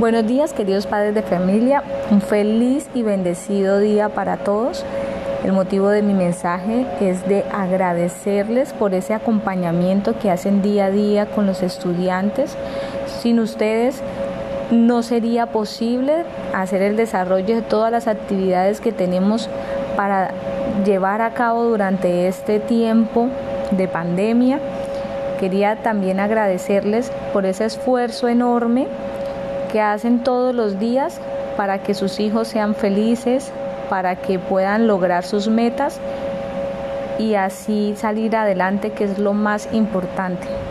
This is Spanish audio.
Buenos días queridos padres de familia, un feliz y bendecido día para todos. El motivo de mi mensaje es de agradecerles por ese acompañamiento que hacen día a día con los estudiantes. Sin ustedes no sería posible hacer el desarrollo de todas las actividades que tenemos para llevar a cabo durante este tiempo de pandemia. Quería también agradecerles por ese esfuerzo enorme que hacen todos los días para que sus hijos sean felices, para que puedan lograr sus metas y así salir adelante, que es lo más importante.